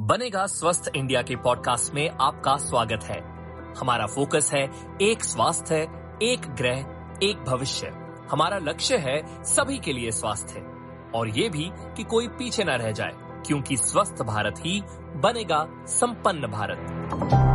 बनेगा स्वस्थ इंडिया के पॉडकास्ट में आपका स्वागत है। हमारा फोकस है एक स्वास्थ्य, एक ग्रह, एक भविष्य। हमारा लक्ष्य है सभी के लिए स्वास्थ्य। और ये भी कि कोई पीछे न रह जाए, क्योंकि स्वस्थ भारत ही बनेगा संपन्न भारत।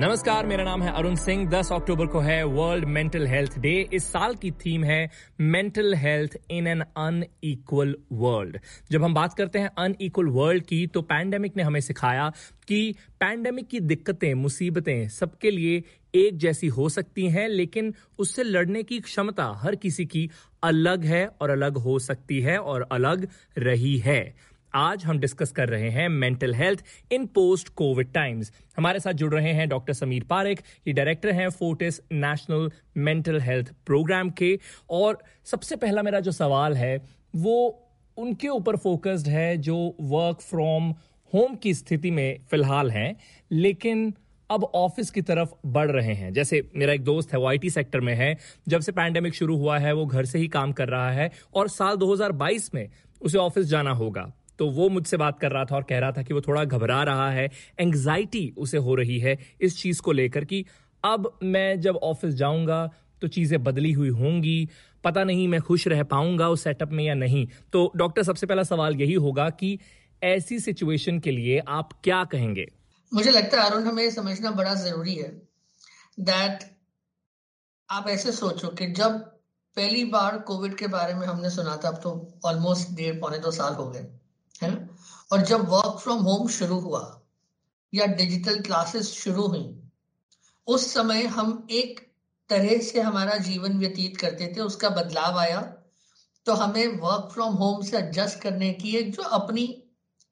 नमस्कार, मेरा नाम है अरुण सिंह। 10 अक्टूबर को है वर्ल्ड मेंटल हेल्थ डे इस साल की थीम है mental health in an unequal world जब हम बात करते हैं अनईक्वल वर्ल्ड की तो पैंडेमिक ने हमें सिखाया कि पैंडेमिक की दिक्कतें, मुसीबतें सबके लिए एक जैसी हो सकती हैं, लेकिन उससे लड़ने की क्षमता हर किसी की अलग है और अलग हो सकती है और अलग रही है। आज हम डिस्कस कर रहे हैं mental health in post covid times हमारे साथ जुड़ रहे हैं डॉक्टर समीर पारेख, ये डायरेक्टर हैं Fortis national mental health programme के। और सबसे पहला मेरा जो सवाल है, वो उनके ऊपर फोकस्ड है जो वर्क फ्रॉम होम की स्थिति में फ़िलहाल हैं, लेकिन अब ऑफ़िस की तरफ़ बढ़ रहे हैं। जैसे मेरा एक दोस्त है, वो आईटी सेक्टर में है, जब से पैंडेमिक शुरू हुआ है, वो घर से ही काम कर रहा है, और साल 2022 में उसे ऑफ़िस जाना होगा। तो वो मुझसे बात कर रहा था और कह रहा था कि वो थोड़ा घबरा रहा है एंग्जाइटी उसे हो रही है इस चीज़ को लेकर कि अब मैं जब ऑफ़िस जाऊँगा तो चीज़ें बदली हुई होंगी, पता नहीं मैं खुश रह पाऊँगा उस सेटअप में या नहीं। तो डॉक्टर सबसे पहला सवाल यही होगा कि ऐसी सिचुएशन के लिए आप क्या कहेंगे? मुझे लगता है अरुण, हमें समझना बड़ा ज़रूरी है दैट आप ऐसे सोचो कि जब पहली बार कोविड के बारे में हमने सुना था, अब तो ऑलमोस्ट डेढ़, पौने दो साल हो गए। और जब वर्क फ्रॉम होम शुरू हुआ, या डिजिटल क्लासेस शुरू हुई, उस समय हम एक तरह से हमारा जीवन व्यतीत करते थे, उसका बदलाव आया तो हमें वर्क फ्रॉम होम से एडजस्ट करने की एक जो अपनी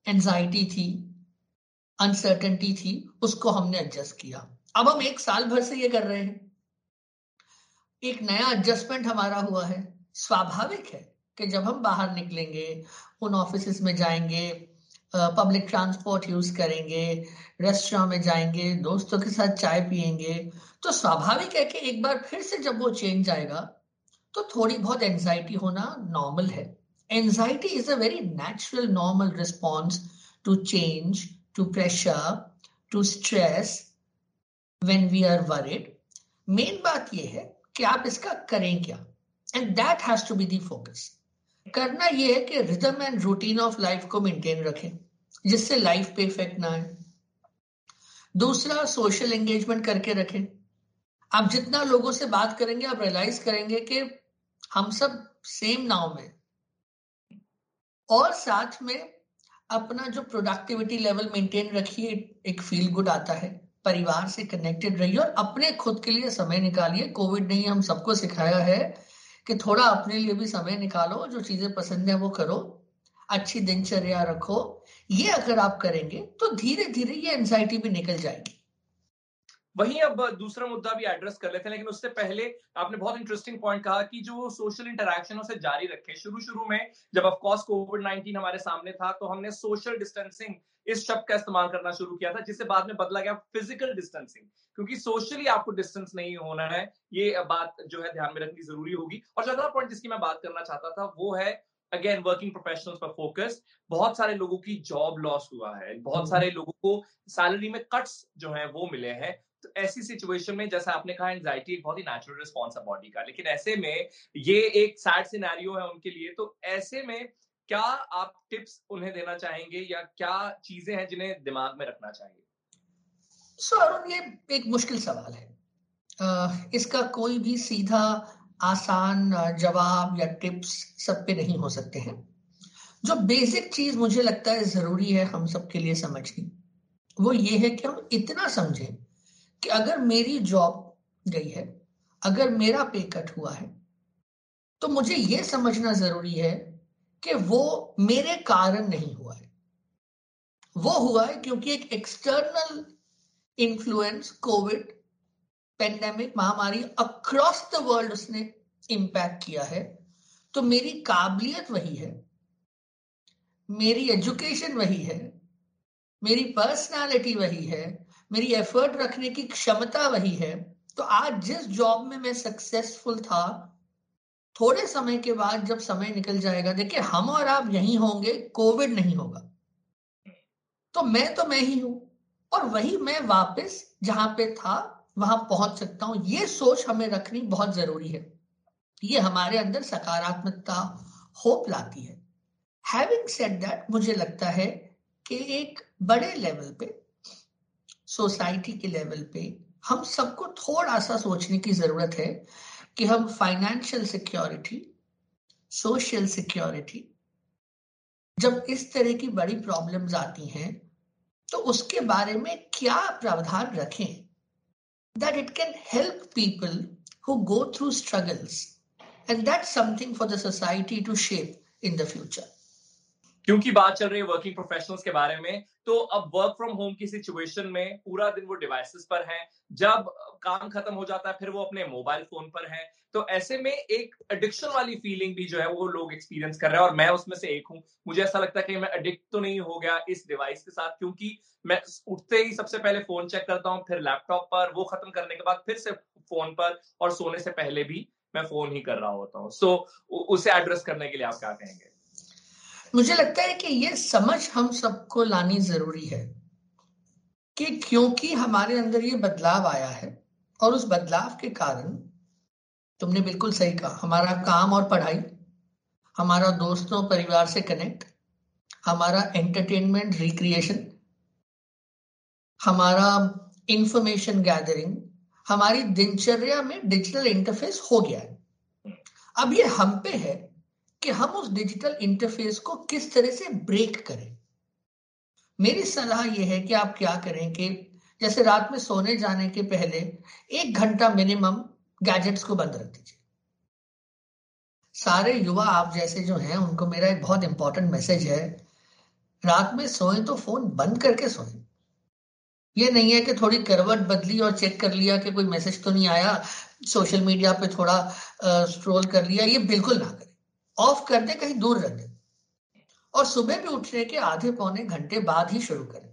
एंजाइटी थी अनसर्टेनिटी थी, उसको हमने एडजस्ट किया। अब हम एक साल भर से ये कर रहे हैं। एक नया एडजस्टमेंट हमारा हुआ है। स्वाभाविक है कि जब हम बाहर निकलेंगे, उन ऑफ़िस में जाएँगे पब्लिक ट्रांसपोर्ट यूज़ करेंगे रेस्टोरेंट में जाएँगे, दोस्तों के साथ चाय पियेंगे तो स्वाभाविक है कि एक बार फिर से जब वो चेंज आएगा तो थोड़ी बहुत एंजाइटी होना नॉर्मल है। Anxiety is a very natural normal response to change to pressure to stress when we are worried main बात यह है कि आप इसका करें क्या? And that has to be the focus करना यह है कि rhythm and routine of life को मेंटेन रखें, जिससे लाइफ पे इफ़ेक्ट ना आए। दूसरा सोशल एंगेजमेंट करके रखें। आप जितना लोगों से बात करेंगे, आप रियलाइज़ करेंगे कि हम सब सेम नाव में और साथ में अपना जो प्रोडक्टिविटी लेवल मेंटेन रखिए, एक फील गुड आता है। परिवार से कनेक्टेड रहिए और अपने खुद के लिए समय निकालिए। कोविड ने हम सबको सिखाया है कि थोड़ा अपने लिए भी समय निकालो, जो चीज़ें पसंद है वो करो, अच्छी दिनचर्या रखो। ये अगर आप करेंगे तो धीरे धीरे ये एंजाइटी भी निकल जाएगी। वहीं अब दूसरा मुद्दा भी एड्रेस कर लेते हैं लेकिन उससे पहले आपने बहुत इंटरेस्टिंग पॉइंट कहा कि जो सोशल इंटरेक्शन उसे जारी रखे। शुरू शुरू में जब ऑफकोर्स कोविड नाइनटीन हमारे सामने था तो हमने सोशल डिस्टेंसिंग इस शब्द का इस्तेमाल करना शुरू किया था जिससे बाद में बदला गया फ़िज़िकल डिस्टेंसिंग क्योंकि सोशली आपको डिस्टेंस नहीं होना है ये बात जो है ध्यान में रखनी ज़रूरी होगी। और अगला पॉइंट जिसकी मैं बात करना चाहता था वो है अगेन वर्किंग प्रोफेशनल्स पर फोकस बहुत सारे लोगों की जॉब लॉस हुआ है। बहुत हम्म। सारे लोगों को सैलरी में कट्स जो है वो मिले हैं। तो ऐसी सिचुएशन में जैसा आपने कहा एंजाइटी एक बहुत ही नेचुरल रिस्पॉन्स है बॉडी का। लेकिन ऐसे में ये एक सैड सिनेरियो है उनके लिए तो ऐसे में क्या आप टिप्स उन्हें देना चाहेंगे या क्या चीज़ें हैं जिन्हें दिमाग में रखना चाहेंगे? सो अरुण ये एक मुश्किल सवाल है। आ, इसका कोई भी सीधा आसान जवाब या टिप्स सब पे नहीं हो सकते हैं। जो बेसिक चीज़ मुझे लगता है ज़रूरी है हम सबके लिए समझनी वो ये है कि हम इतना समझें कि अगर मेरी जॉब गई है, अगर मेरा पे कट हुआ है तो मुझे यह समझना ज़रूरी है कि वो मेरे कारण नहीं हुआ है। वो हुआ है क्योंकि एक एक्सटर्नल इन्फ्लुएंस कोविड पेंडेमिक महामारी अक्रॉस द वर्ल्ड उसने इंपैक्ट किया है। तो मेरी काबिलियत वही है, मेरी एजुकेशन वही है, मेरी पर्सनालिटी वही है मेरी एफर्ट रखने की क्षमता वही है। तो आज जिस जॉब में मैं सक्सेसफुल था, थोड़े समय के बाद जब समय निकल जाएगा, देखिए हम और आप यही होंगे कोविड नहीं होगा। तो मैं तो मैं ही हूँ और वही मैं वापस जहाँ पे था, वहाँ पहुँच सकता हूँ। ये सोच हमें रखनी बहुत ज़रूरी है। ये हमारे अंदर सकारात्मकता होप लाती है। हैविंग सेड दैट मुझे लगता है कि एक बड़े लेवल पे सोसाइटी के लेवल पे हम सबको थोड़ा सा सोचने की ज़रूरत है कि हम फाइनेंशियल सिक्योरिटी, सोशल सिक्योरिटी, जब इस तरह की बड़ी प्रॉब्लम्स आती हैं तो उसके बारे में क्या प्रावधान रखें? That it can help people who go through struggles and that something for the society to shape in the future क्योंकि बात चल रही है वर्किंग प्रोफेशनल्स के बारे में तो अब वर्क फ्रॉम होम की सिचुएशन में पूरा दिन वो डिवाइसेस पर हैं। जब काम खत्म हो जाता है फिर वो अपने मोबाइल फ़ोन पर हैं। तो ऐसे में एक एडिक्शन वाली फीलिंग भी जो है वो लोग एक्सपीरियंस कर रहे हैं और मैं उसमें से एक हूँ। मुझे ऐसा लगता है कि मैं एडिक्ट तो नहीं हो गया इस डिवाइस के साथ क्योंकि मैं उठते ही सबसे पहले फ़ोन चेक करता हूँ फिर लैपटॉप पर वो खत्म करने के बाद फिर से फ़ोन पर और सोने से पहले भी मैं फ़ोन ही कर रहा होता हूँ। सो so, उसे एड्रेस करने के लिए आप क्या कहेंगे? मुझे लगता है कि ये समझ हम सबको लानी ज़रूरी है कि क्योंकि हमारे अंदर ये बदलाव आया है और उस बदलाव के कारण तुमने बिल्कुल सही कहा, हमारा काम और पढ़ाई, हमारा दोस्तों, परिवार से कनेक्ट हमारा एंटरटेनमेंट रिक्रिएशन हमारा इंफॉर्मेशन गैदरिंग हमारी दिनचर्या में डिजिटल इंटरफेस हो गया है। अब ये हम पे है कि हम उस डिजिटल इंटरफेस को किस तरह से ब्रेक करें। मेरी सलाह यह है कि आप क्या करें कि जैसे रात में सोने जाने के पहले एक घंटा मिनिमम गैजेट्स को बंद रख दीजिए। सारे युवा आप जैसे जो हैं, उनको मेरा एक बहुत इंपॉर्टेंट मैसेज है। रात में सोए तो फ़ोन बंद करके सोए। ये नहीं है कि थोड़ी करवट बदली और चेक कर लिया कि कोई मैसेज तो नहीं आया सोशल मीडिया पे थोड़ा स्ट्रोल कर लिया, ये बिल्कुल ना करें। ऑफ़ कर दे कहीं दूर रख दे और सुबह भी उठने के आधे पौने घंटे बाद ही शुरू करें।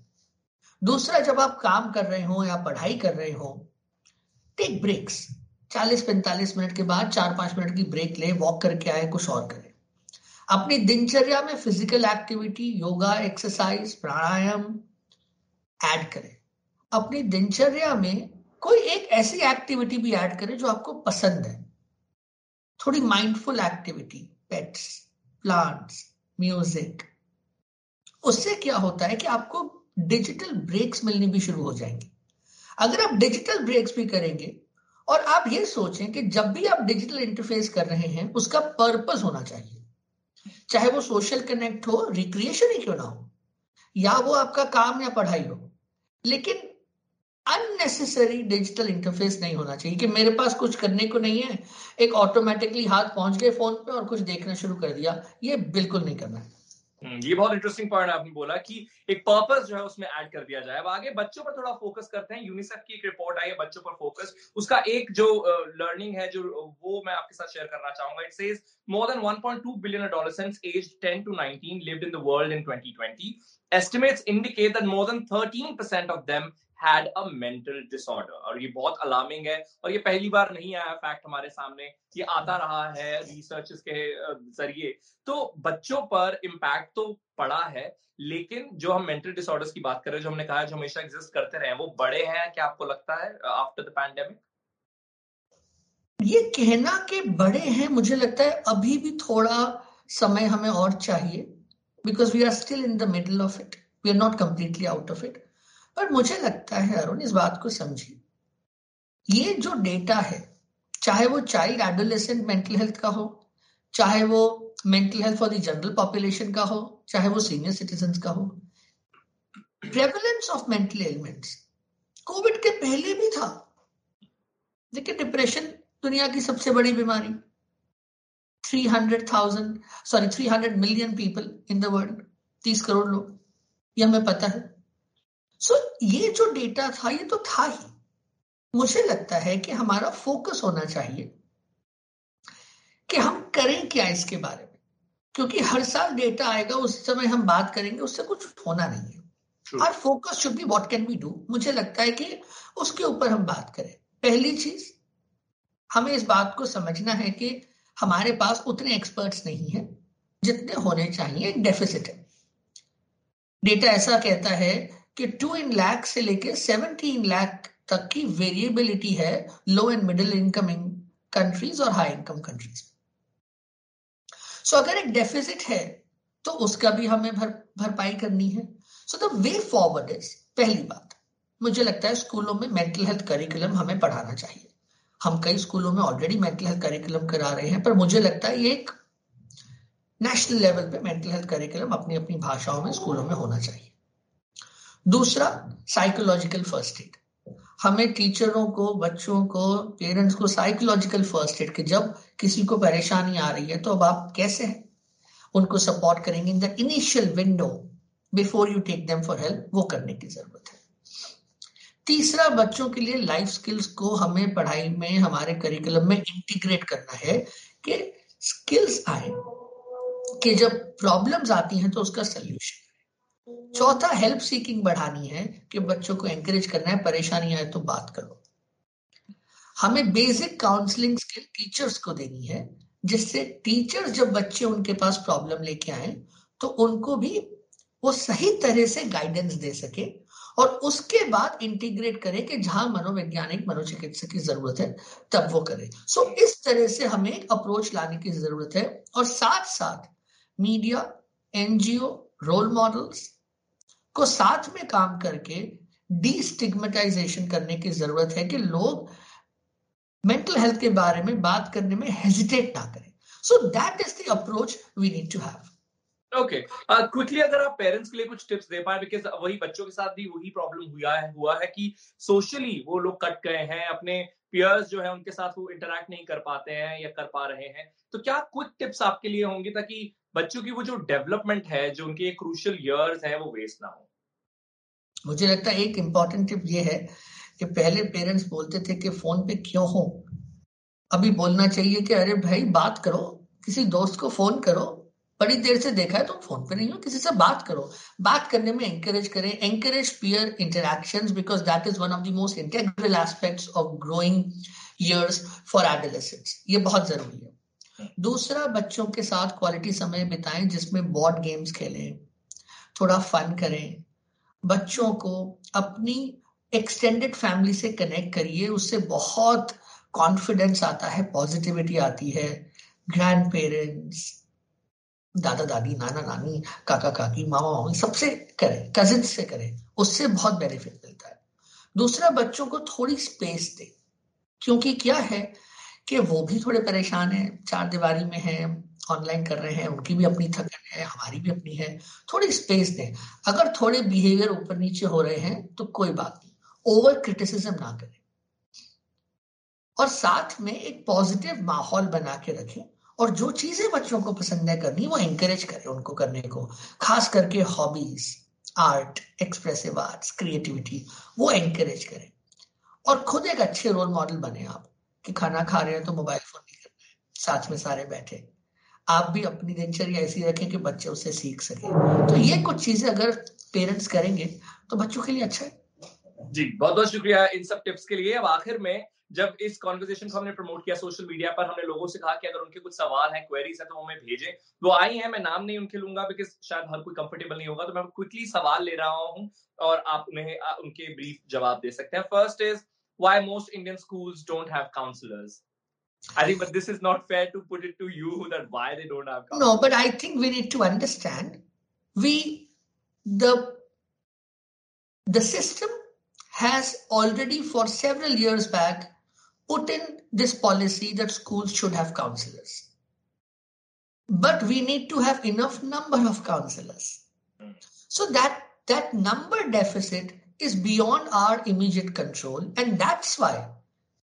दूसरा, जब आप काम कर रहे हो या पढ़ाई कर रहे हो टेक ब्रेक्स 40-45 मिनट के बाद चार पाँच मिनट की ब्रेक ले वॉक करके आए, कुछ और करें। अपनी दिनचर्या में physical activity yoga exercise pranayama add करें। अपनी दिनचर्या में कोई एक ऐसी एक्टिविटी भी ऐड करें जो आपको पसंद है। थोड़ी mindful activity pets plants music उससे क्या होता है कि आपको डिजिटल ब्रेक्स मिलनी भी शुरू हो जाएँगे। अगर आप डिजिटल ब्रेक्स भी करेंगे और आप ये सोचें कि जब भी आप डिजिटल इंटरफेस कर रहे हैं, उसका पर्पस होना चाहिए। चाहे वो सोशल कनेक्ट हो रिक्रिएशन ही क्यों ना हो, या वो आपका काम या पढ़ाई हो। लेकिन अननेसेसरी डिजिटल इंटरफेस नहीं होना चाहिए कि मेरे पास कुछ करने को नहीं है एक ऑटोमेटिकली हाथ पहुँच गए फ़ोन पे और कुछ देखना शुरू कर दिया। ये बिल्कुल नहीं करना। है हम्म, ये बहुत इंटरेस्टिंग पॉइंट आपने बोला कि एक पर्पस जो है उसमें ऐड कर दिया जाए। अब आगे बच्चों पर थोड़ा फोकस करते हैं। यूनिसेफ की एक रिपोर्ट आई है बच्चों पर फोकस उसका एक जो लर्निंग है जो वो मैं आपके साथ शेयर करना चाहूँगा। It says more than 1.2 billion adolescents aged 10 to 19 lived in the world in 2020 estimates indicate that more than 13% of them had a mental disorder और ये बहुत अलार्मिंग है। और ये पहली बार नहीं आया फैक्ट हमारे सामने। ये आता रहा है रिसर्च के ज़रिए। तो बच्चों पर इम्पैक्ट तो पड़ा है, लेकिन जो हम मेंटल डिसऑर्डर्स की बात कर रहे हैं, जो हमने कहा जो हमेशा एग्जिस्ट करते रहे वो बड़े हैं, क्या आपको लगता है आफ्टर द पैंडेमिक ये कहना कि बड़े हैं, मुझे लगता है अभी भी थोड़ा समय हमें और चाहिए because we are still in the middle of it we are not completely out of it पर मुझे लगता है अरुण इस बात को समझिए। ये जो डेटा है चाहे वो चाइल्ड एडोलेसेंट मेंटल हेल्थ का हो चाहे वो mental health for the general population का हो चाहे वो सीनियर सिटीजन का हो prevalence of mental elements covid के पहले भी था। देखिए डिप्रेशन दुनिया की सबसे बड़ी बीमारी। 300,000 sorry 300 million people in the world 30 crore लोग। ये हमें पता है। सो so, ये जो डेटा था ये तो था ही। मुझे लगता है कि हमारा फोकस होना चाहिए कि हम करें क्या इसके बारे में। क्योंकि हर साल डेटा आएगा उस समय हम बात करेंगे उससे कुछ होना नहीं है। और focus should be what can we do मुझे लगता है कि उसके ऊपर हम बात करें। पहली चीज़ हमें इस बात को समझना है कि हमारे पास उतने एक्सपर्ट्स नहीं है जितने होने चाहिए डेफिसिट है। डेटा ऐसा कहता है कि टू इन लैख से लेकर सेवनटीन लाख तक की वेरिएबिलिटी है low and middle income countries और हाई इनकम कंट्रीज़ सो अगर एक डेफिसिट है तो उसका भी हमें भर, भरपाई करनी है। So the way forward is पहली बात, मुझे लगता है स्कूलों में मेंटल हेल्थ करिकुलम हमें पढ़ाना चाहिए। हम कई स्कूलों में ऑलरेडी मेंटल हेल्थ करिकुलम करा रहे हैं, पर मुझे लगता है ये एक नेशनल लेवल पे मेंटल हेल्थ करिकुलम अपनी अपनी भाषाओं में स्कूलों में होना चाहिए। दूसरा साइकोलॉजिकल फ़र्स्ट एड हमें टीचरों को, बच्चों को पेरेंट्स को साइकोलॉजिकल फ़र्स्ट एड के, जब किसी को परेशानी आ रही है तो अब आप कैसे हैं? उनको सपोर्ट करेंगे in the initial window before you take them for help वो करने की ज़रूरत है। तीसरा, बच्चों के लिए लाइफ स्किल्स को हमें पढ़ाई में, हमारे करिकुलम में इंटीग्रेट करना है कि स्किल्स आए, कि जब प्रॉब्लम्स आती हैं तो उसका सोल्यूशन चौथा हेल्प सीकिंग बढ़ानी है कि बच्चों को एंकरेज करना है परेशानी आए तो बात करो। हमें बेसिक काउंसलिंग स्किल टीचर्स को देनी है जिससे टीचर्स जब बच्चे उनके पास प्रॉब्लम लेके आए तो उनको भी वो सही तरह से गाइडेंस दे सके और उसके बाद इंटीग्रेट करें कि जहाँ मनोवैज्ञानिक मनोचिकित्सक की ज़रूरत है तब वो करें। सो so, इस तरह से हमें एक अप्रोच लाने की ज़रूरत है और साथ साथ मीडिया एनजीओ रोल मॉडल्स को साथ में काम करके डिस्टिग्मेटाइजेशन करने की ज़रूरत है कि लोग मेंटल हेल्थ के बारे में बात करने में हेजिटेट ना करें। So that is the approach we need to have okay quickly अगर आप पेरेंट्स के लिए कुछ टिप्स दे पाए बिकॉज़ वही बच्चों के साथ भी वही प्रॉब्लम हुआ है हुआ है कि सोशली वो लोग कट गए हैं, अपने पियर्स जो है उनके साथ वो इंटरेक्ट नहीं कर पाते हैं या कर पा रहे हैं। तो क्या क्विक टिप्स आपके लिए होंगे ताकि बच्चों की वो जो डेवलपमेंट है, जो उनके क्रूशियल ईयर्स है, वो वेस्ट ना हो? मुझे लगता है एक इंपॉर्टेंट टिप ये है कि पहले पेरेंट्स बोलते थे कि फ़ोन पे क्यों हो? अभी बोलना चाहिए कि अरे भाई, बात करो, किसी दोस्त को फ़ोन करो, बड़ी देर से देखा है तुम फ़ोन पे नहीं हो, किसी से बात करो। बात करने में एंकरेज करें encourage peer interaction because that is one of the most integral aspects of growing years for adolescents ये बहुत ज़रूरी है। दूसरा, बच्चों के साथ क्वालिटी समय बिताएँ जिसमें बोर्ड गेम्स खेलें, थोड़ा फन करें बच्चों को अपनी एक्सटेंडेड फैमिली से कनेक्ट करिए। उससे बहुत कॉन्फिडेंस आता है पॉजिटिविटी आती है। ग्रैंड पेरेंट्स दादा दादी नाना नानी काका काकी मामा मामी सबसे करें कजिन से करें, उससे बहुत बेनिफिट मिलता है। दूसरा, बच्चों को थोड़ी स्पेस दे, क्योंकि क्या है कि वो भी थोड़े परेशान है, चार दीवारी में है ऑनलाइन कर रहे हैं, उनकी भी अपनी थकन है, हमारी भी अपनी है, थोड़ी स्पेस दें। अगर थोड़े बिहेवियर ऊपर नीचे हो रहे हैं तो कोई बात नहीं। ओवर क्रिटिसिज्म ना करें। और साथ में एक पॉजिटिव माहौल बना के रखें और जो चीज़ें बच्चों को पसंद है करनी, वो एंकरेज करें उनको करने को। खास करके hobbies art expressive arts creativity वो एंकरेज करें। और खुद एक अच्छे रोल मॉडल बने आप, कि खाना खा रहे हैं तो मोबाइल फ़ोन नहीं करना है, साथ में सारे बैठे। आप भी अपनी दिनचर्या ऐसी रखें कि बच्चे उससे सीख सके। तो ये कुछ चीज़ें अगर पेरेंट्स करेंगे तो बच्चों के लिए अच्छा है। जी बहुत बहुत शुक्रिया इन सब टिप्स के लिए। अब आखिर में, जब इस कॉन्वर्जेशन को हमने प्रमोट किया सोशल मीडिया पर, हमने लोगों से कहा कि अगर उनके कुछ सवाल हैं क्वेरीज है तो हमें भेजें। वो आई हैं, मैं नाम नहीं उनके लूँगा बिकॉज़ शायद हर कोई कंफर्टेबल नहीं होगा। तो मैं क्विकली सवाल ले रहा हूँ और आप उन्हें उनके ब्रीफ जवाब दे सकते हैं। First is why most Indian schools don't have counselors. I think, but this is not fair to put it to you that why they don't have. No, but I think we need to understand we the the system has already for several years back put in this policy that schools should have counselors. But we need to have enough number of counselors. Hmm. So that that number deficit is beyond our immediate control. And that's why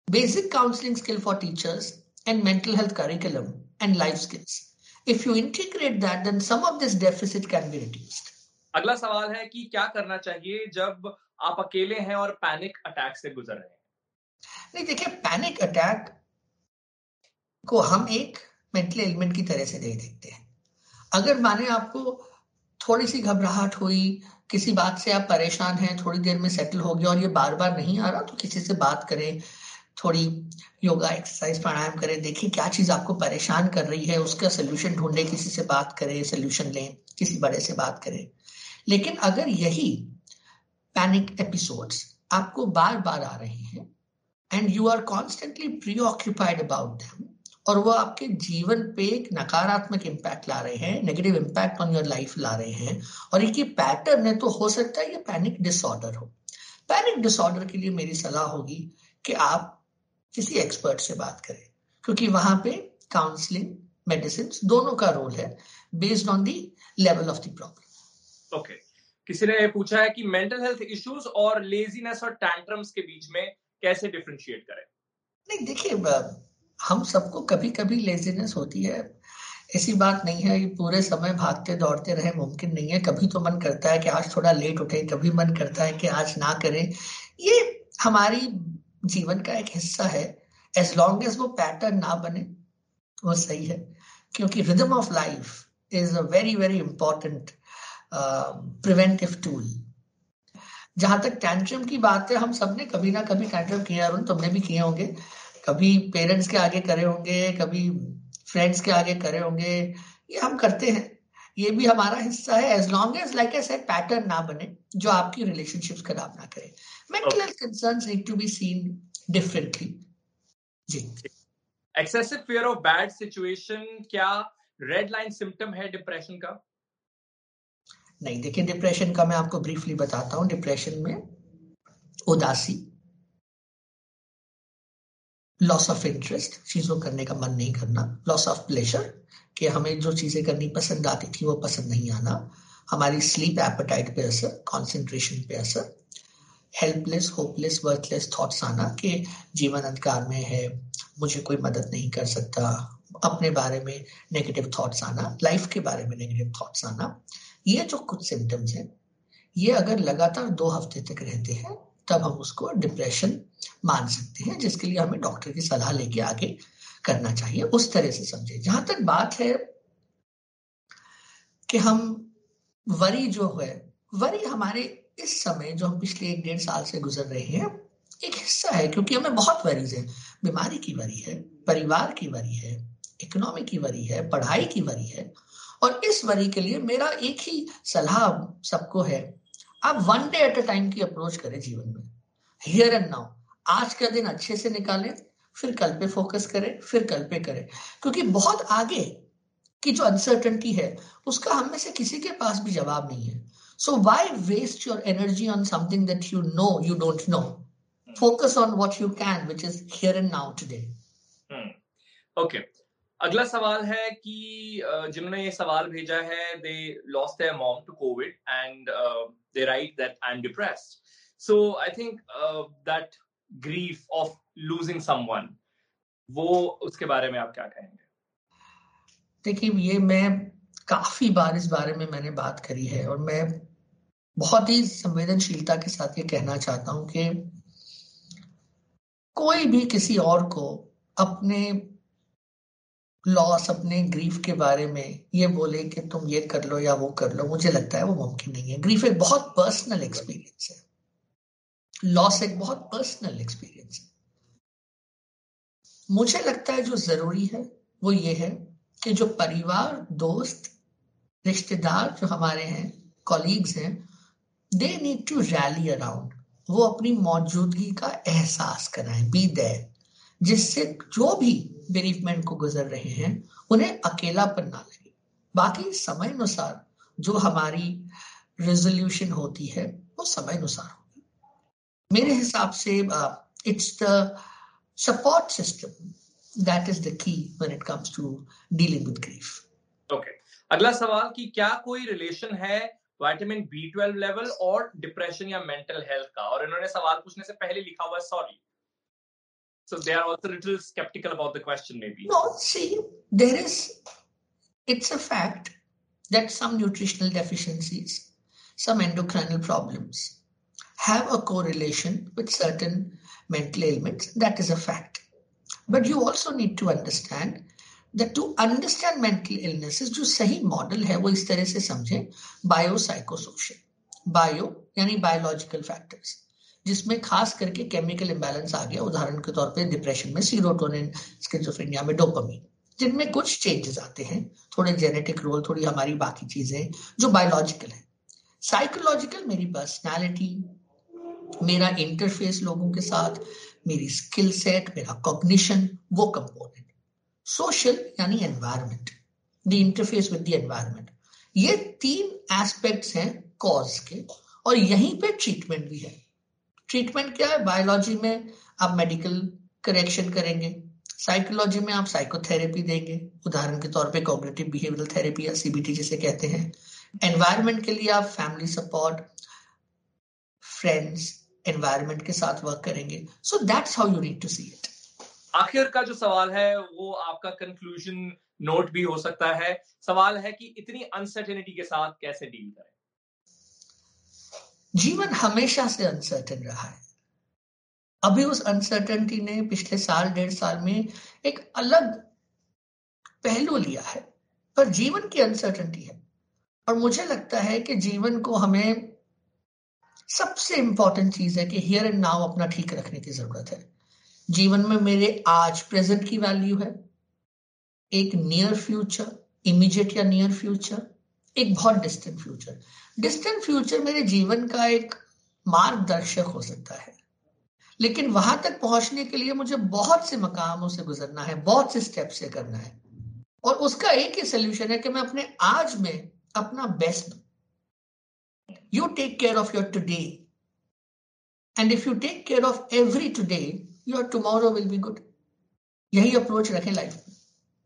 basic counseling skill for teachers and mental health curriculum and life skills. If you integrate that, then some of this deficit can be reduced. अगला सवाल है कि क्या करना चाहिए जब आप अकेले हैं और पैनिक अटैक से गुजर रहे हैं नहीं देखिए पैनिक अटैक को हम एक मेंटल एलिमेंट की तरह से नहीं देखते हैं अगर माने आपको थोड़ी सी घबराहट हुई किसी बात से आप परेशान हैं थोड़ी देर में सेटल हो गया और ये बार बार नहीं आ रहा तो किसी से बात करें थोड़ी योगा एक्सरसाइज प्राणायाम करें देखिए क्या चीज़ आपको परेशान कर रही है, उसका सोल्यूशन ढूंढे, किसी से बात करें सोल्यूशन लें, किसी बड़े से बात करें। लेकिन अगर यही पैनिक एपिसोड्स आपको बार बार आ रहे हैं and you are constantly preoccupied about them और वो आपके जीवन पे एक नकारात्मक इम्पैक्ट ला रहे हैं negative impact on your life ला रहे हैं, और ये पैटर्न है तो हो सकता है ये पैनिक डिसऑर्डर हो। पैनिक डिसऑर्डर के लिए मेरी सलाह होगी कि आप किसी एक्सपर्ट से बात करें क्योंकि वहाँ पे काउंसलिंग मेडिसिन दोनों का रोल है based on the level of the problem okay किसी ने पूछा है कि मेंटल हेल्थ इश्यूज़ और लेजीनेस और टैंट्रम्स के बीच में कैसे डिफरेंशिएट करें? नहीं देखिए हम सबको कभी कभी लेजीनेस होती है। ऐसी बात नहीं है कि पूरे समय भागते दौड़ते रहे मुमकिन नहीं है। कभी तो मन करता है कि आज थोड़ा लेट उठे कभी मन करता है कि आज ना करें। ये हमारी जीवन का एक हिस्सा है एज लॉन्ग एज वो पैटर्न ना बने, वो सही है। क्योंकि rhythm of life is a very very important preventive tool जहाँ तक टैंट्रम की बात है, हम सबने कभी ना कभी टैंट्रम किया अरुण, तुमने भी किए होंगे। कभी पेरेंट्स के आगे करे होंगे, कभी फ्रेंड्स के आगे करे होंगे, ये हम करते हैं। ये भी हमारा हिस्सा है as long as like a pattern ना बने जो आपकी रिलेशनशिप्स खराब ना करे। Mental health concerns need to be seen differently ji. Excessive fear of bad situation क्या रेड लाइन सिम्टम है डिप्रेशन का? नहीं देखिए डिप्रेशन का मैं आपको ब्रीफली बताता हूँ। डिप्रेशन में उदासी लॉस ऑफ़ इंटरेस्ट चीज़ों करने का मन नहीं करना लॉस ऑफ़ प्लेजर कि हमें जो चीज़ें करनी पसंद आती थी वो पसंद नहीं आना, हमारी स्लीप एपेटाइट पे असर कॉन्सेंट्रेशन पे असर हेल्पलेस होपलेस वर्थलेस थॉट्स आना कि जीवन अंधकार में है, मुझे कोई मदद नहीं कर सकता, अपने बारे में नेगेटिव थॉट्स आना लाइफ के बारे में नेगेटिव थॉट्स आना, ये जो कुछ सिम्टम्स हैं, ये अगर लगातार दो हफ़्ते तक रहते हैं तब हम उसको डिप्रेशन मान सकते हैं, जिसके लिए हमें डॉक्टर की सलाह लेके आगे करना चाहिए। उस तरह से समझे। जहाँ तक बात है कि हम वरी जो है, वरी हमारे इस समय जो हम पिछले एक डेढ़ साल से गुजर रहे हैं, एक हिस्सा है, क्योंकि हमें बहुत वरीज है। बीमारी की वरी है, परिवार की वरी है इकोनॉमी की वरी है, पढ़ाई की वरी है। और इस वरी के लिए मेरा एक ही सलाह सबको है आप one day at a time की अप्रोच करें जीवन में। हियर एंड नाउ आज का दिन अच्छे से निकालें फिर कल पे फोकस करें फिर कल पे करें। क्योंकि बहुत आगे की जो अनसर्टनिटी है उसका हम में से किसी के पास भी जवाब नहीं है। So why waste your energy on something that you know you don't know focus on what you can which is here and now today okay अगला सवाल है कि जिन्होंने ये सवाल भेजा है they lost their mom to covid and they write that I am depressed so I think that grief of losing someone वो उसके बारे में आप क्या कहेंगे? देखिए, ये मैं काफ़ी बार इस बारे में मैंने बात करी है और मैं बहुत ही संवेदनशीलता के साथ ये कहना चाहता हूँ कि कोई भी किसी और को अपने लॉस अपने ग्रीफ के बारे में ये बोले कि तुम ये कर लो या वो कर लो, मुझे लगता है वो मुमकिन नहीं है। ग्रीफ एक बहुत पर्सनल एक्सपीरियंस है। लॉस एक बहुत पर्सनल एक्सपीरियंस है। मुझे लगता है जो ज़रूरी है वो ये है कि जो परिवार, दोस्त, रिश्तेदार जो हमारे हैं कॉलीग्स हैं they need to rally around वो अपनी मौजूदगी का एहसास कराएँ। बी देयर जिससे जो भी बेरीफमेंट को गुजर रहे हैं, उन्हें अकेलापन ना लगे। बाकी समय अनुसार जो हमारी रेजोल्यूशन होती है, वो समय अनुसार होगी मेरे हिसाब से it's the support system that is the key when it comes to dealing with grief okay अगला सवाल कि क्या कोई रिलेशन है विटामिन बी ट्वेल्व लेवल और डिप्रेशन या मेंटल हेल्थ का? और इन्होंने सवाल पूछने से पहले लिखा हुआ है sorry So they are also a little skeptical about the question, maybe. No, see, there is, it's a fact that some nutritional deficiencies, some endocrinal problems have a correlation with certain mental ailments. That is a fact. But you also need to understand that to understand mental illnesses, जो सही model है वो इस तरह से समझें biopsychosocial bio यानी biological factors जिसमें खास करके केमिकल इम्बेलेंस आ गया। उदाहरण के तौर पे डिप्रेशन में सीरोटोनिन स्किजोफ्रेनिया में डोपामिन जिनमें कुछ चेंजेस आते हैं। थोड़े जेनेटिक रोल थोड़ी हमारी बाकी चीज़ें जो बायोलॉजिकल है। साइकोलॉजिकल मेरी पर्सनैलिटी मेरा इंटरफेस लोगों के साथ, मेरी स्किल सेट मेरा कॉग्निशन वो कंपोनेंट सोशल यानी environment the interface with the environment ये तीन एस्पेक्ट्स हैं कॉज के, और यहीं पे ट्रीटमेंट भी है। ट्रीटमेंट क्या है? बायोलॉजी में आप मेडिकल करेक्शन करेंगे। साइकोलॉजी में आप साइकोथेरेपी देंगे। उदाहरण के तौर पे कॉग्निटिव बिहेवियरल थेरेपी या सीबीटी जिसे कहते हैं। एनवायरमेंट के लिए आप फैमिली सपोर्ट फ्रेंड्स एनवायरमेंट के साथ वर्क करेंगे। So that's how you need to see it आखिर का जो सवाल है, वो आपका कंक्लूजन नोट भी हो सकता है। सवाल है कि इतनी अनसर्टेनिटी के साथ कैसे डील करें? जीवन हमेशा से अनसर्टेन रहा है। अभी उस अनसर्टेनिटी ने पिछले साल, डेढ़ साल में एक अलग पहलू लिया है, पर जीवन की अनसर्टेनिटी है। और मुझे लगता है कि जीवन को हमें सबसे इंपॉर्टेंट चीज़ है कि हियर एंड नाउ अपना ठीक रखने की ज़रूरत है। जीवन में मेरे आज प्रेजेंट की वैल्यू है। एक नियर फ्यूचर इमीडिएट या नियर फ्यूचर एक बहुत डिस्टेंट फ्यूचर डिस्टेंट फ्यूचर मेरे जीवन का एक मार्गदर्शक हो सकता है। लेकिन वहाँ तक पहुँचने के लिए मुझे बहुत से मकामों से गुजरना है बहुत से स्टेप से करना है। और उसका एक ही सोल्यूशन है कि मैं अपने आज में अपना best you take care of your today. And if you take care of every today, your tomorrow will be good यही अप्रोच रखें लाइफ में।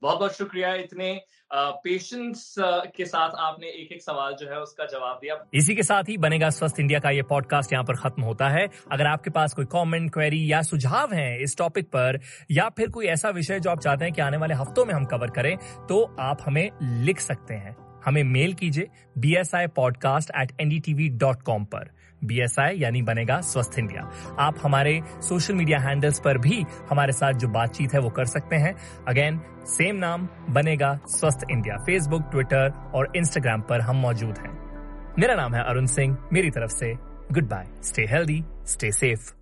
बहुत बहुत शुक्रिया इतने पेशेंस के साथ आपने एक एक सवाल जो है उसका जवाब दिया। इसी के साथ ही बनेगा स्वस्थ इंडिया का ये पॉडकास्ट यहाँ पर खत्म होता है। अगर आपके पास कोई कमेंट, क्वेरी या सुझाव हैं इस टॉपिक पर या फिर कोई ऐसा विषय जो आप चाहते हैं कि आने वाले हफ्तों में हम कवर करें तो आप हमें लिख सकते हैं। हमें मेल कीजिए B S I podcast at N D TV dot com पर। बी एस आई यानी बनेगा स्वस्थ इंडिया। आप हमारे सोशल मीडिया हैंडल्स पर भी हमारे साथ जो बातचीत है वो कर सकते हैं। अगेन सेम नाम, बनेगा स्वस्थ इंडिया। फेसबुक ट्विटर और इंस्टाग्राम पर हम मौजूद हैं। मेरा नाम है अरुण सिंह। मेरी तरफ़ से good bye stay healthy stay safe